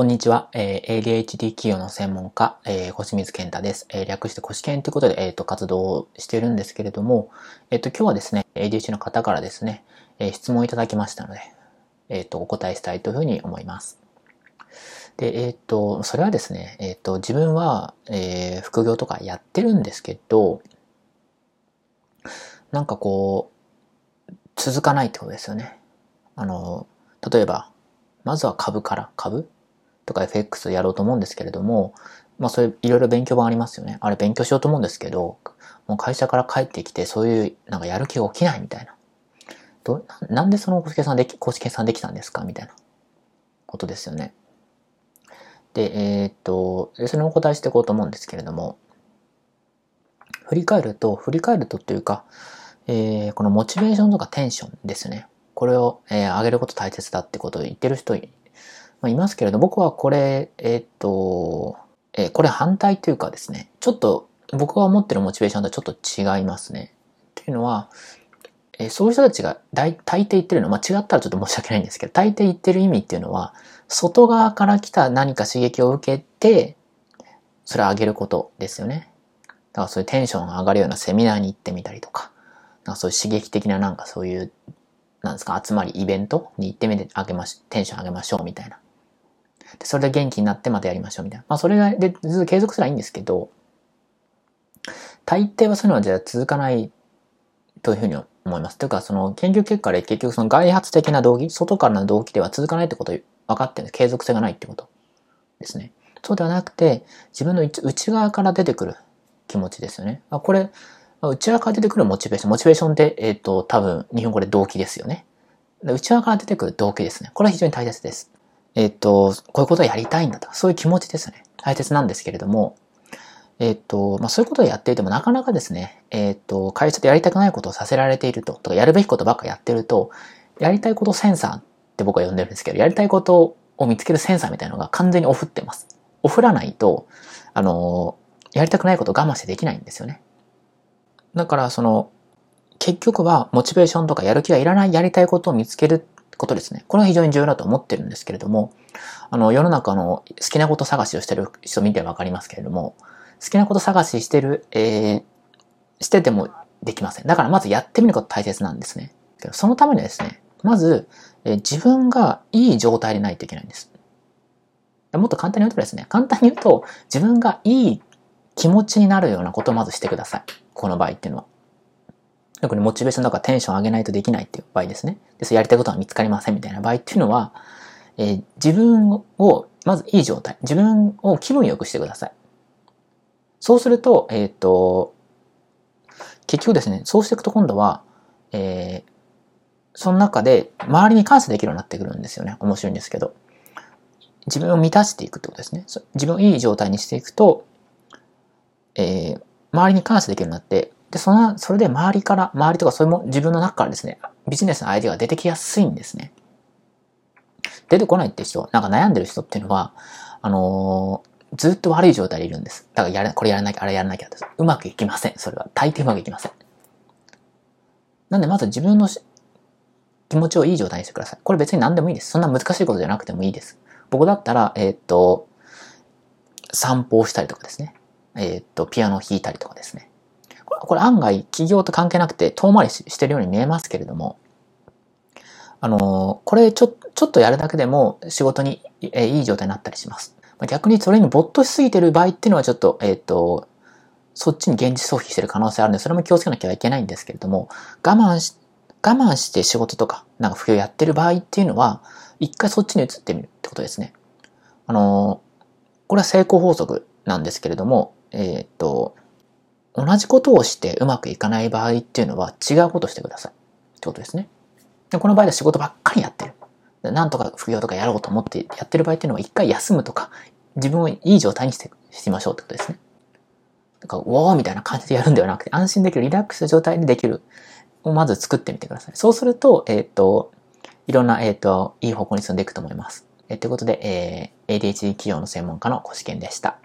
こんにちは。えー ADHD 企業の専門家、えー、小清水健太です。えー略して小清健ということで、えっ、と、活動をしているんですけれども、えっ、と、今日はですね、ADHD の方からですね、えー質問いただきましたので、えっ、と、お答えしたいというふうに思います。で、えっ、と、それはですね、えっ、と、自分は、えー副業とかやってるんですけど、なんかこう、続かないってことですよね。あの、例えば、まずは株から、株とか FX やろうと思うんですけれども、まあそれいろいろ勉強版ありますよね。あれ勉強しようと思うんですけど、もう会社から帰ってきてそういうなんかやる気が起きないみたいな。どなんでその公式さんでき、公式さんできたんですかみたいなことですよね。で、えーっと、それをお答えしていこうと思うんですけれども、振り返ると、振り返るとっていうか、えーこのモチベーションとかテンションですね。これを、えー上げること大切だってことを言ってる人い,、まあ、いますけれど、僕はこれ、えーっと、えーこれ反対というかですね、ちょっと僕が思ってるモチベーションとはちょっと違いますね。っていうのは、えーそういう人たちが大大抵言ってるのは、まあ、違ったらちょっと申し訳ないんですけど、大抵言ってる意味っていうのは、外側から来た何か刺激を受けて、それを上げることですよね。だからそういうテンションが上がるようなセミナーに行ってみたりとか、なんかそういう刺激的ななんかそういう、なんですか、集まり、イベントに行ってみてあげまし、テンション上げましょうみたいな。で、それで元気になってまたやりましょうみたいな。まあそれがでずっと継続すればいいんですけど、大抵はそういうのはじゃあ続かないというふうに思います。というか、その研究結果で結局その外発的な動機、外からの動機では続かないってこと分かってるんです。継続性がないってことですね。そうではなくて、自分の内側から出てくる気持ちですよね。あこれ、内側から出てくるモチベーション。モチベーションって、えっ、と、多分、日本語で動機ですよね。内側から出てくる動機ですね。これは非常に大切です。えっ、と、こういうことをやりたいんだと。そういう気持ちですね。大切なんですけれども、えっ、と、まあ、そういうことをやっていてもなかなかですね、えっ、と、会社でやりたくないことをさせられていると、とかやるべきことばっかやってると、やりたいことセンサーって僕は呼んでるんですけど、やりたいことを見つけるセンサーみたいなのが完全にオフってます。オフらないと、あの、やりたくないことを我慢してできないんですよね。だから、その、結局はモチベーションとかやる気がいらないやりたいことを見つけることですね。これは非常に重要だと思ってるんですけれども、あの、世の中の好きなこと探しをしてる人見てわかりますけれども、好きなこと探ししてる、えー、しててもできません。だからまずやってみること大切なんですね。そのためにはですね、まず、えー自分がいい状態でないといけないんです。もっと簡単に言うとですね、簡単に言うと、自分がいい気持ちになるようなことをまずしてください。この場合っていうのは。特にモチベーションとかテンション上げないとできないっていう場合ですね。で、それやりたいことが見つかりませんみたいな場合っていうのは、えー自分を、まずいい状態、自分を気分よくしてください。そうすると、えっ、と、結局ですね、そうしていくと今度は、えーその中で周りに感謝できるようになってくるんですよね。面白いんですけど。自分を満たしていくってことですね。自分をいい状態にしていくと、えー周りに感謝できるようになって、で、その、それで周りから、周りとかそういうも自分の中からですね、ビジネスのアイデアが出てきやすいんですね。出てこないって人、なんか悩んでる人っていうのは、あのーずっと悪い状態でいるんです。だからやれ、これやらなきゃ、あれやらなきゃ。うまくいきません。それは。大抵うまくいきません。なんでまず自分の気持ちをいい状態にしてください。これ別に何でもいいです。そんな難しいことじゃなくてもいいです。僕だったら、えーっと、散歩をしたりとかですね。えーっと、ピアノを弾いたりとかですね。これ案外、企業と関係なくて遠回りしてるように見えますけれども、あのこれちょ、ちょっとやるだけでも仕事に、えいい状態になったりします。逆にそれに没頭しすぎてる場合っていうのはちょっと、えーっと、そっちに現実逃避してる可能性あるんで、それも気をつけなきゃいけないんですけれども、我慢し、我慢して仕事とか、なんか副業やってる場合っていうのは、一回そっちに移ってみるってことですね。あのこれは成功法則なんですけれども、えーっと、同じことをしてうまくいかない場合っていうのは違うことをしてください。ってことですね。でこの場合は仕事ばっかりやってる。なんとか副業とかやろうと思ってやってる場合っていうのは一回休むとか、自分をいい状態にしてしましょうってことですね。だから、ウォーみたいな感じでやるんではなくて、安心できる、リラックスした状態でできるをまず作ってみてください。そうすると、えっ、と、いろんな、えっ、と、いい方向に進んでいくと思います。えーということで、えー ADHD 企業の専門家のコシケンでした。